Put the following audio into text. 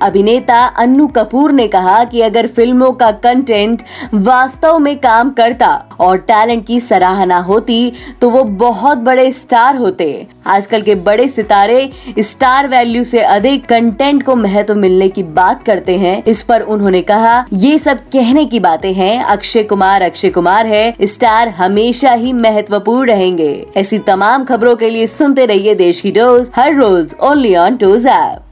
अभिनेता अन्नू कपूर ने कहा कि अगर फ़िल्मों का कंटेंट वास्तव में काम करता और टैलेंट की सराहना होती तो वो बहुत बड़े स्टार होते। आजकल के बड़े सितारे स्टार वैल्यू से अधिक कंटेंट को महत्व मिलने की बात करते हैं। इस पर उन्होंने कहा, ये सब कहने की बातें हैं। अक्षय कुमार अक्षय कुमार है। स्टार हमेशा ही महत्वपूर्ण रहेंगे। ऐसी तमाम खबरों के लिए सुनते रहिए देश की डोज हर रोज ओनली ऑन टोज ऐप